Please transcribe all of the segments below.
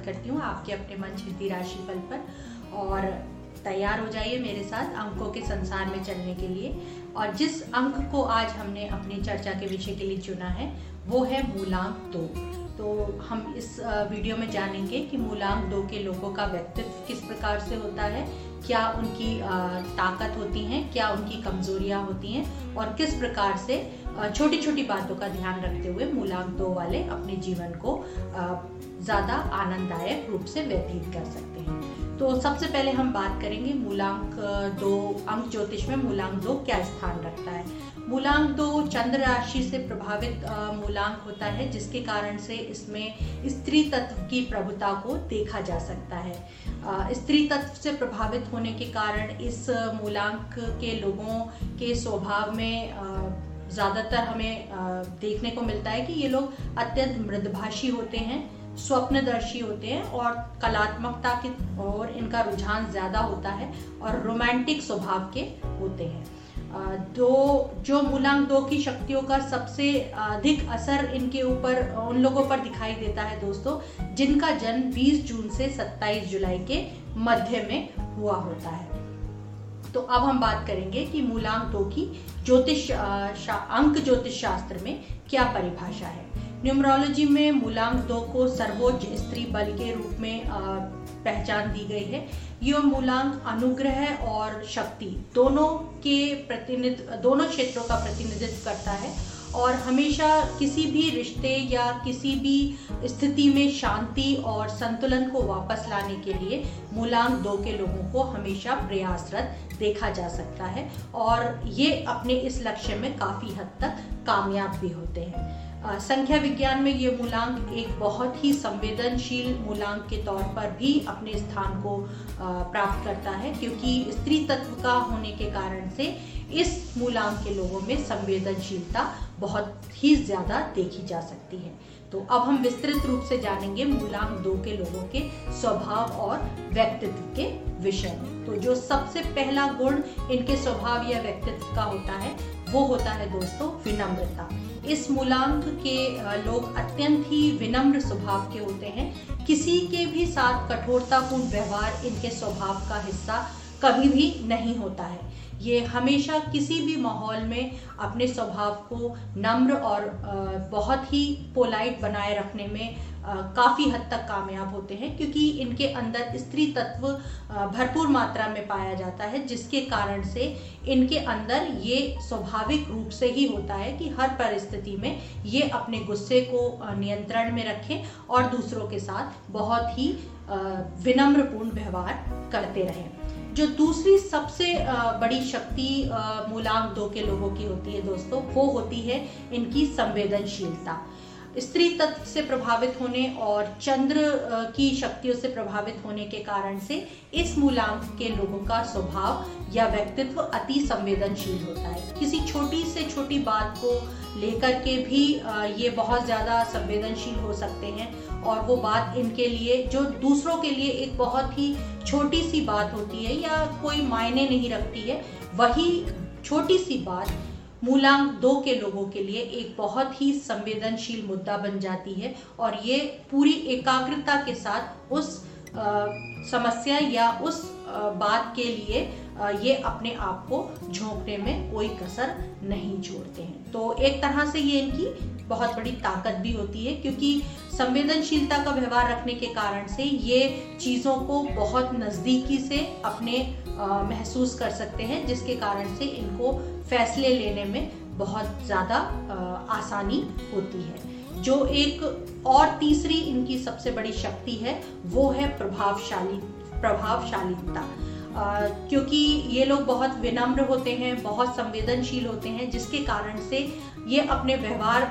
स्वागत करती हूँ आपके अपने मन चिंती राशि फल पर। और तैयार हो जाइए मेरे साथ अंकों के संसार में चलने के लिए। और जिस अंक को आज हमने अपनी चर्चा के विषय के लिए चुना है, वो है मूलांक दो। तो हम इस वीडियो में जानेंगे कि मूलांक दो के लोगों का व्यक्तित्व किस प्रकार से होता है, क्या उनकी ताकत होती हैं, क्या उनकी कमजोरियाँ होती हैं, और किस प्रकार से छोटी छोटी बातों का ध्यान रखते हुए मूलांक दो वाले अपने जीवन को ज़्यादा आनंददायक रूप से व्यतीत कर सकते हैं। तो सबसे पहले हम बात करेंगे मूलांक दो, अंक ज्योतिष में मूलांक दो क्या स्थान रखता है? मूलांक दो चंद्र राशि से प्रभावित मूलांक होता है, जिसके कारण से इसमें स्त्री तत्व की प्रभुता को देखा जा सकता है। स्त्री तत्व से प्रभावित होने के कारण इस मूलांक के लोगों के स्वभाव में ज़्यादातर हमें देखने को मिलता है कि ये लोग अत्यंत मृदभाषी होते हैं। स्वप्नदर्शी होते हैं और कलात्मकता की और इनका रुझान ज़्यादा होता है और रोमांटिक स्वभाव के होते हैं। दो, जो मूलांक दो की शक्तियों का सबसे अधिक असर इनके ऊपर, उन लोगों पर दिखाई देता है दोस्तों, जिनका जन्म 20 जून से 27 जुलाई के मध्य में हुआ होता है। तो अब हम बात करेंगे कि मूलांक दो की ज्योतिष अंक ज्योतिष शास्त्र में क्या परिभाषा है। न्यूमरोलॉजी में मूलांक दो को सर्वोच्च स्त्री बल के रूप में पहचान दी गई है। यह मूलांक अनुग्रह और शक्ति दोनों के प्रतिनिधित्व दोनों क्षेत्रों का प्रतिनिधित्व करता है और हमेशा किसी भी रिश्ते या किसी भी स्थिति में शांति और संतुलन को वापस लाने के लिए मूलांक दो के लोगों को हमेशा प्रयासरत देखा जा सकता है और ये अपने इस लक्ष्य में काफ़ी हद तक कामयाब भी होते हैं। संख्या विज्ञान में ये मूलांक एक बहुत ही संवेदनशील मूलांक के तौर पर भी अपने स्थान को प्राप्त करता है, क्योंकि स्त्री तत्व का होने के कारण से इस मूलांक के लोगों में संवेदनशीलता बहुत ही ज़्यादा देखी जा सकती है। तो अब हम विस्तृत रूप से जानेंगे मूलांक दो के लोगों के स्वभाव और व्यक्तित्व के विषय में। तो जो सबसे पहला गुण इनके स्वभाव या व्यक्तित्व का होता है, वो होता है दोस्तों विनम्रता। इस मूलांक के लोग अत्यंत ही विनम्र स्वभाव के होते हैं। किसी के भी साथ कठोरतापूर्ण व्यवहार इनके स्वभाव का हिस्सा कभी भी नहीं होता है। ये हमेशा किसी भी माहौल में अपने स्वभाव को नम्र और बहुत ही पोलाइट बनाए रखने में काफ़ी हद तक कामयाब होते हैं, क्योंकि इनके अंदर स्त्री तत्व भरपूर मात्रा में पाया जाता है, जिसके कारण से इनके अंदर ये स्वाभाविक रूप से ही होता है कि हर परिस्थिति में ये अपने गुस्से को नियंत्रण में रखें और दूसरों के साथ बहुत ही विनम्रपूर्ण व्यवहार करते रहें। जो दूसरी सबसे बड़ी शक्ति मूलांक दो के लोगों की होती है दोस्तों, वो होती है इनकी संवेदनशीलता। स्त्री तत्व से प्रभावित होने और चंद्र की शक्तियों से प्रभावित होने के कारण से इस मूलांक के लोगों का स्वभाव या व्यक्तित्व अति संवेदनशील होता है। किसी छोटी से छोटी बात को लेकर के भी ये बहुत ज़्यादा संवेदनशील हो सकते हैं। और वो बात इनके लिए जो दूसरों के लिए एक बहुत ही छोटी सी बात होती है या कोई मायने नहीं रखती है वही छोटी सी बात मूलांक दो के लोगों के लिए एक बहुत ही संवेदनशील मुद्दा बन जाती है। और ये पूरी एकाग्रता के साथ उस आ, समस्या या उस आ, बात के लिए ये अपने आप को झोंकने में कोई कसर नहीं छोड़ते हैं। तो एक तरह से ये इनकी बहुत बड़ी ताकत भी होती है, क्योंकि संवेदनशीलता का व्यवहार रखने के कारण से ये चीज़ों को बहुत नज़दीकी से अपने महसूस कर सकते हैं, जिसके कारण से इनको फैसले लेने में बहुत ज़्यादा आसानी होती है। जो एक और तीसरी इनकी सबसे बड़ी शक्ति है, वो है प्रभावशाली, प्रभावशालीता। क्योंकि ये लोग बहुत विनम्र होते हैं, बहुत संवेदनशील होते हैं, जिसके कारण से ये अपने व्यवहार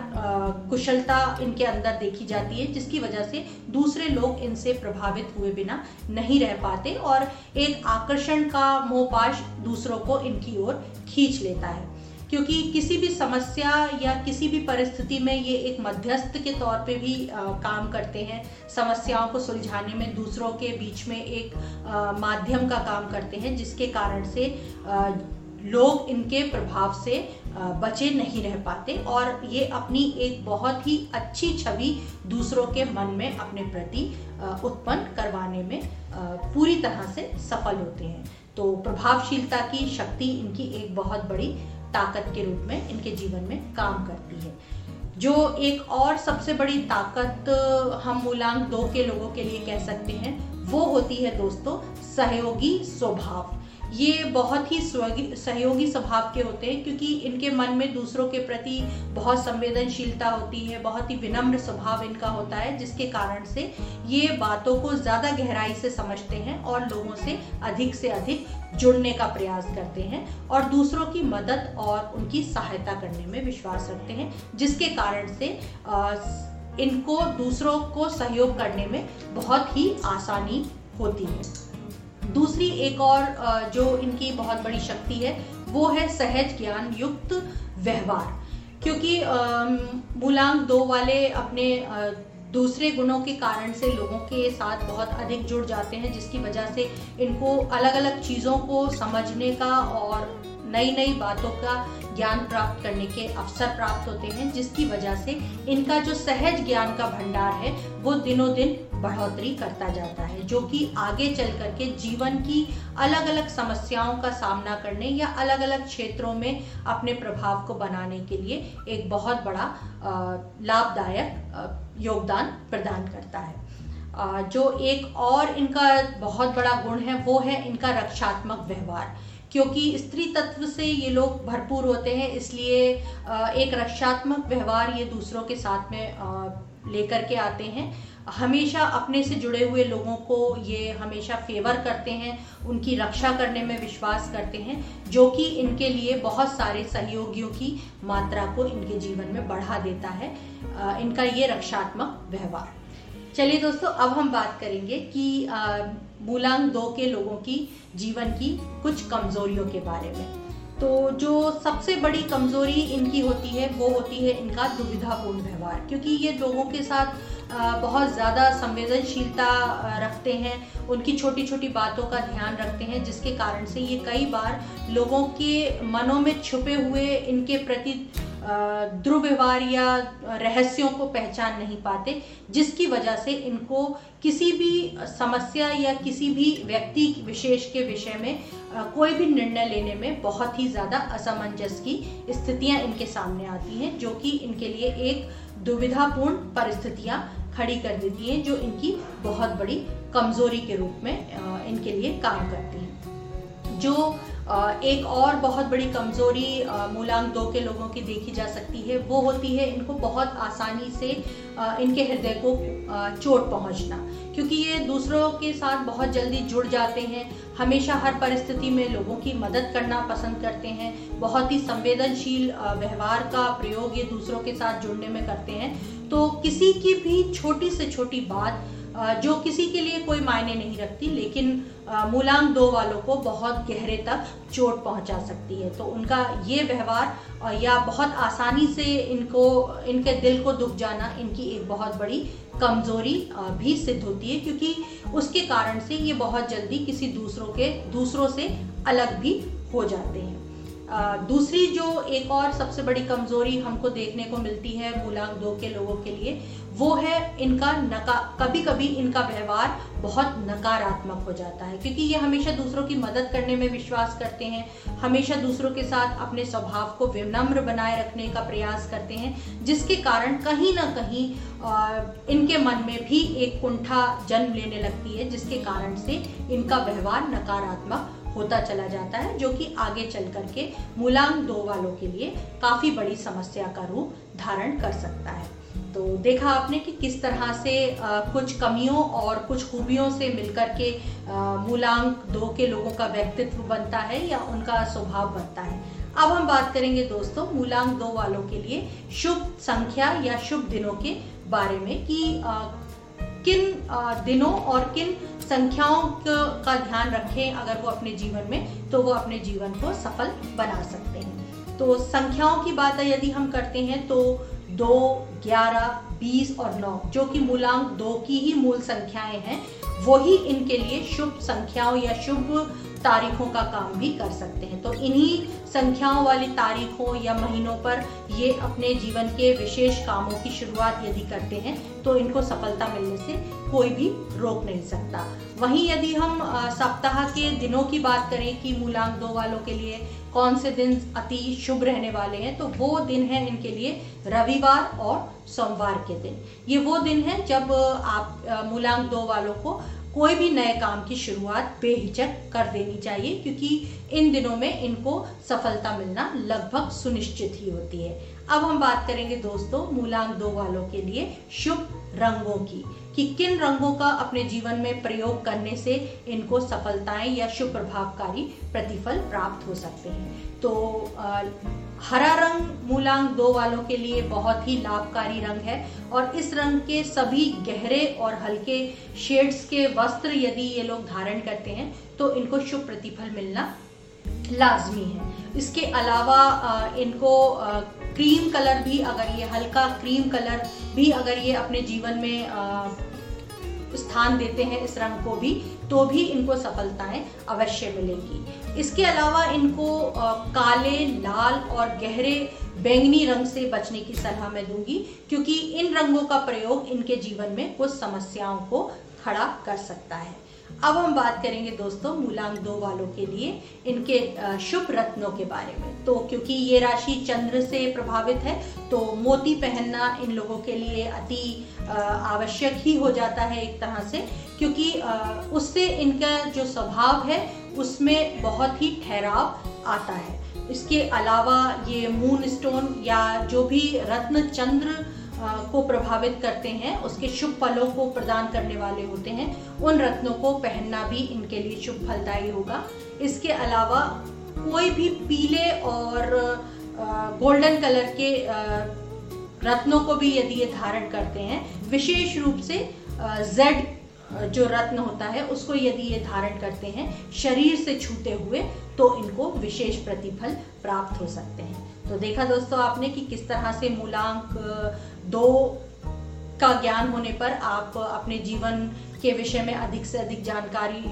कुशलता इनके अंदर देखी जाती है, जिसकी वजह से दूसरे लोग इनसे प्रभावित हुए बिना नहीं रह पाते और एक आकर्षण का मोहपाश दूसरों को इनकी ओर खींच लेता है। क्योंकि किसी भी समस्या या किसी भी परिस्थिति में ये एक मध्यस्थ के तौर पे भी आ, काम करते हैं। समस्याओं को सुलझाने में दूसरों के बीच में एक आ, माध्यम का काम करते हैं जिसके कारण से आ, लोग इनके प्रभाव से बचे नहीं रह पाते और ये अपनी एक बहुत ही अच्छी छवि दूसरों के मन में अपने प्रति उत्पन्न करवाने में पूरी तरह से सफल होते हैं। तो प्रभावशीलता की शक्ति इनकी एक बहुत बड़ी ताकत के रूप में इनके जीवन में काम करती है। जो एक और सबसे बड़ी ताकत हम मूलांक दो के लोगों के लिए कह सकते हैं, वो होती है दोस्तों, सहयोगी स्वभाव। ये बहुत ही सहयोगी स्वभाव के होते हैं, क्योंकि इनके मन में दूसरों के प्रति बहुत संवेदनशीलता होती है, बहुत ही विनम्र स्वभाव इनका होता है, जिसके कारण से ये बातों को ज़्यादा गहराई से समझते हैं और लोगों से अधिक से अधिक जुड़ने का प्रयास करते हैं और दूसरों की मदद और उनकी सहायता करने में विश्वास रखते हैं, जिसके कारण से इनको दूसरों को सहयोग करने में बहुत ही आसानी होती है। दूसरी एक और जो इनकी बहुत बड़ी शक्ति है, वो है सहज ज्ञान युक्त व्यवहार। क्योंकि मूलांक दो वाले अपने दूसरे गुणों के कारण से लोगों के साथ बहुत अधिक जुड़ जाते हैं, जिसकी वजह से इनको अलग अलग चीज़ों को समझने का और नई नई बातों का ज्ञान प्राप्त करने के अवसर प्राप्त होते हैं, जिसकी वजह से इनका जो सहज ज्ञान का भंडार है, वो दिनों दिन बढ़ोतरी करता जाता है, जो कि आगे चल करके जीवन की अलग अलग समस्याओं का सामना करने या अलग अलग क्षेत्रों में अपने प्रभाव को बनाने के लिए एक बहुत बड़ा लाभदायक योगदान प्रदान करता है। जो एक और इनका बहुत बड़ा गुण है, वो है इनका रक्षात्मक व्यवहार। क्योंकि स्त्री तत्व से ये लोग भरपूर होते हैं, इसलिए एक रक्षात्मक व्यवहार ये दूसरों के साथ में लेकर के आते हैं। हमेशा अपने से जुड़े हुए लोगों को ये हमेशा फेवर करते हैं, उनकी रक्षा करने में विश्वास करते हैं, जो कि इनके लिए बहुत सारे सहयोगियों की मात्रा को इनके जीवन में बढ़ा देता है इनका ये रक्षात्मक व्यवहार। चलिए दोस्तों, अब हम बात करेंगे कि मूलांक दो के लोगों की जीवन की कुछ कमजोरियों के बारे में। तो जो सबसे बड़ी कमज़ोरी इनकी होती है, वो होती है इनका दुविधापूर्ण व्यवहार। क्योंकि ये लोगों के साथ बहुत ज़्यादा संवेदनशीलता रखते हैं। उनकी छोटी छोटी बातों का ध्यान रखते हैं, जिसके कारण से ये कई बार लोगों के मनों में छुपे हुए इनके प्रति दुर्व्यवहार या रहस्यों को पहचान नहीं पाते, जिसकी वजह से इनको किसी भी समस्या या किसी भी व्यक्ति विशेष के विषय में कोई भी निर्णय लेने में बहुत ही ज़्यादा असमंजस की स्थितियाँ इनके सामने आती हैं, जो कि इनके लिए एक दुविधापूर्ण परिस्थितियाँ खड़ी कर देती हैं, जो इनकी बहुत बड़ी कमज़ोरी के रूप में इनके लिए काम करती हैं। जो एक और बहुत बड़ी कमज़ोरी मूलांक दो के लोगों की देखी जा सकती है, वो होती है इनको बहुत आसानी से इनके हृदय को चोट पहुँचना। क्योंकि ये दूसरों के साथ बहुत जल्दी जुड़ जाते हैं, हमेशा हर परिस्थिति में लोगों की मदद करना पसंद करते हैं, बहुत ही संवेदनशील व्यवहार का प्रयोग ये दूसरों के साथ जुड़ने में करते हैं। तो किसी की भी छोटी से छोटी बात जो किसी के लिए कोई मायने नहीं रखती, लेकिन मूलांक दो वालों को बहुत गहरे तक चोट पहुँचा सकती है। तो उनका ये व्यवहार या बहुत आसानी से इनको, इनके दिल को दुख जाना इनकी एक बहुत बड़ी कमज़ोरी भी सिद्ध होती है, क्योंकि उसके कारण से ये बहुत जल्दी किसी दूसरों के, दूसरों से अलग भी हो जाते हैं। दूसरी जो एक और सबसे बड़ी कमज़ोरी हमको देखने को मिलती है मूलांक दो के लोगों के लिए, वो है इनका नका कभी कभी इनका व्यवहार बहुत नकारात्मक हो जाता है, क्योंकि ये हमेशा दूसरों की मदद करने में विश्वास करते हैं, हमेशा दूसरों के साथ अपने स्वभाव को विनम्र बनाए रखने का प्रयास करते हैं, जिसके कारण कहीं ना कहीं इनके मन में भी एक कुंठा जन्म लेने लगती है, जिसके कारण से इनका व्यवहार नकारात्मक होता चला जाता है जो कि आगे चल करके मूलांक दो वालों के लिए काफ़ी बड़ी समस्या का रूप धारण कर सकता है। तो देखा आपने कि किस तरह से आ, कुछ कमियों और कुछ खूबियों से मिलकर के मूलांक दो के लोगों का व्यक्तित्व बनता है या उनका स्वभाव बनता है। अब हम बात करेंगे दोस्तों मूलांक दो वालों के लिए शुभ संख्या या शुभ दिनों के बारे में कि आ, किन दिनों और किन संख्याओं का ध्यान रखें अगर वो अपने जीवन में तो वो अपने जीवन को सफल बना सकते हैं। तो संख्याओं की बात यदि हम करते हैं तो दो, ग्यारह, बीस और नौ, जो कि मूलांक दो की ही मूल संख्याएँ हैं, वही इनके लिए शुभ संख्याओं या शुभ तारीखों का काम भी कर सकते हैं। तो इन्हीं संख्याओं वाली तारीखों या महीनों पर ये अपने जीवन के विशेष कामों की शुरुआत यदि करते हैं तो इनको सफलता मिलने से कोई भी रोक नहीं सकता। वहीं यदि हम सप्ताह के दिनों की बात करें कि मूलांक दो वालों के लिए कौन से दिन अति शुभ रहने वाले हैं तो वो दिन है इनके लिए रविवार और सोमवार के दिन। ये वो दिन है जब आप मूलांक दो वालों को कोई भी नए काम की शुरुआत बेहिचक कर देनी चाहिए क्योंकि इन दिनों में इनको सफलता मिलना लगभग सुनिश्चित ही होती है। अब हम बात करेंगे दोस्तों मूलांक दो वालों के लिए शुभ रंगों की कि किन रंगों का अपने जीवन में प्रयोग करने से इनको सफलताएँ या शुभ प्रभावकारी प्रतिफल प्राप्त हो सकते हैं। तो आ, हरा रंग मूलांग दो वालों के लिए बहुत ही लाभकारी रंग है और इस रंग के सभी गहरे और हल्के शेड्स के वस्त्र यदि ये लोग धारण करते हैं तो इनको शुभ प्रतिफल मिलना लाजमी है। इसके अलावा इनको क्रीम कलर भी अगर ये हल्का क्रीम कलर भी अगर ये अपने जीवन में स्थान देते हैं इस रंग को भी तो भी इनको सफलताएँ अवश्य मिलेंगी। इसके अलावा इनको काले, लाल और गहरे बैंगनी रंग से बचने की सलाह मैं दूँगी, क्योंकि इन रंगों का प्रयोग इनके जीवन में कुछ समस्याओं को खड़ा कर सकता है। अब हम बात करेंगे दोस्तों मूलांक दो वालों के लिए, इनके शुभ रत्नों के बारे में। तो क्योंकि ये राशि चंद्र से प्रभावित है तो मोती पहनना इन लोगों के लिए अति आवश्यक ही हो जाता है एक तरह से, क्योंकि उससे इनका जो स्वभाव है उसमें बहुत ही ठहराव आता है। इसके अलावा ये मून स्टोन या जो भी रत्न चंद्र को प्रभावित करते हैं, उसके शुभ फलों को प्रदान करने वाले होते हैं। उन रत्नों को पहनना भी इनके लिए शुभ फलदायी होगा। इसके अलावा कोई भी पीले और गोल्डन कलर के रत्नों को भी यदि ये धारण करते हैं, विशेष रूप से जेड जो रत्न होता है, उसको यदि ये धारण करते हैं, शरीर से छूते हुए तो इनको विशेष प्रतिफल प्राप्त हो सकते हैं। तो देखा दोस्तों आपने कि किस तरह से मूलांक दो का ज्ञान होने पर आप अपने जीवन के विषय में अधिक से अधिक जानकारी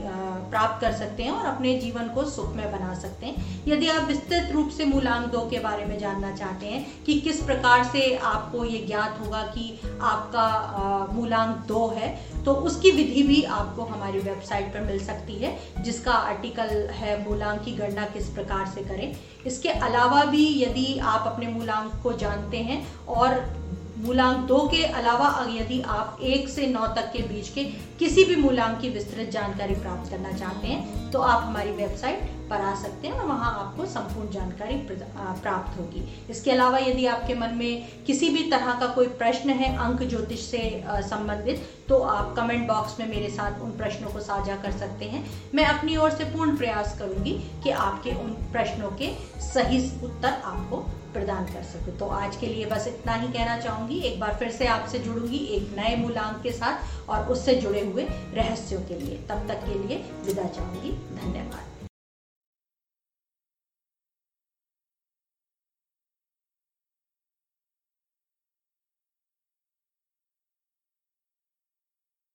प्राप्त कर सकते हैं और अपने जीवन को सुखमय बना सकते हैं। यदि आप विस्तृत रूप से मूलांक दो के बारे में जानना चाहते हैं कि किस प्रकार से आपको ये ज्ञात होगा कि आपका मूलांक दो है तो उसकी विधि भी आपको हमारी वेबसाइट पर मिल सकती है, जिसका आर्टिकल है मूलांक की गणना किस प्रकार से करें। इसके अलावा भी यदि आप अपने मूलांक को जानते हैं और मूलांक दो के अलावा यदि आप एक से नौ तक के बीच के किसी भी मूलांक की विस्तृत जानकारी प्राप्त करना चाहते हैं तो आप हमारी वेबसाइट पर आ सकते हैं और वहाँ आपको संपूर्ण जानकारी प्राप्त होगी। इसके अलावा यदि आपके मन में किसी भी तरह का कोई प्रश्न है, अंक ज्योतिष से संबंधित तो आप कमेंट बॉक्स में मेरे साथ उन प्रश्नों को साझा कर सकते हैं। मैं अपनी ओर से पूर्ण प्रयास करूँगी कि आपके उन प्रश्नों के सही उत्तर आपको प्रदान कर सकूँ। तो आज के लिए बस इतना ही कहना चाहूँगी। एक बार फिर से आपसे जुड़ूँगी एक नए मूलांक के साथ और उससे जुड़े हुए रहस्यों के लिए। तब तक के लिए विदा चाहूँगी। धन्यवाद।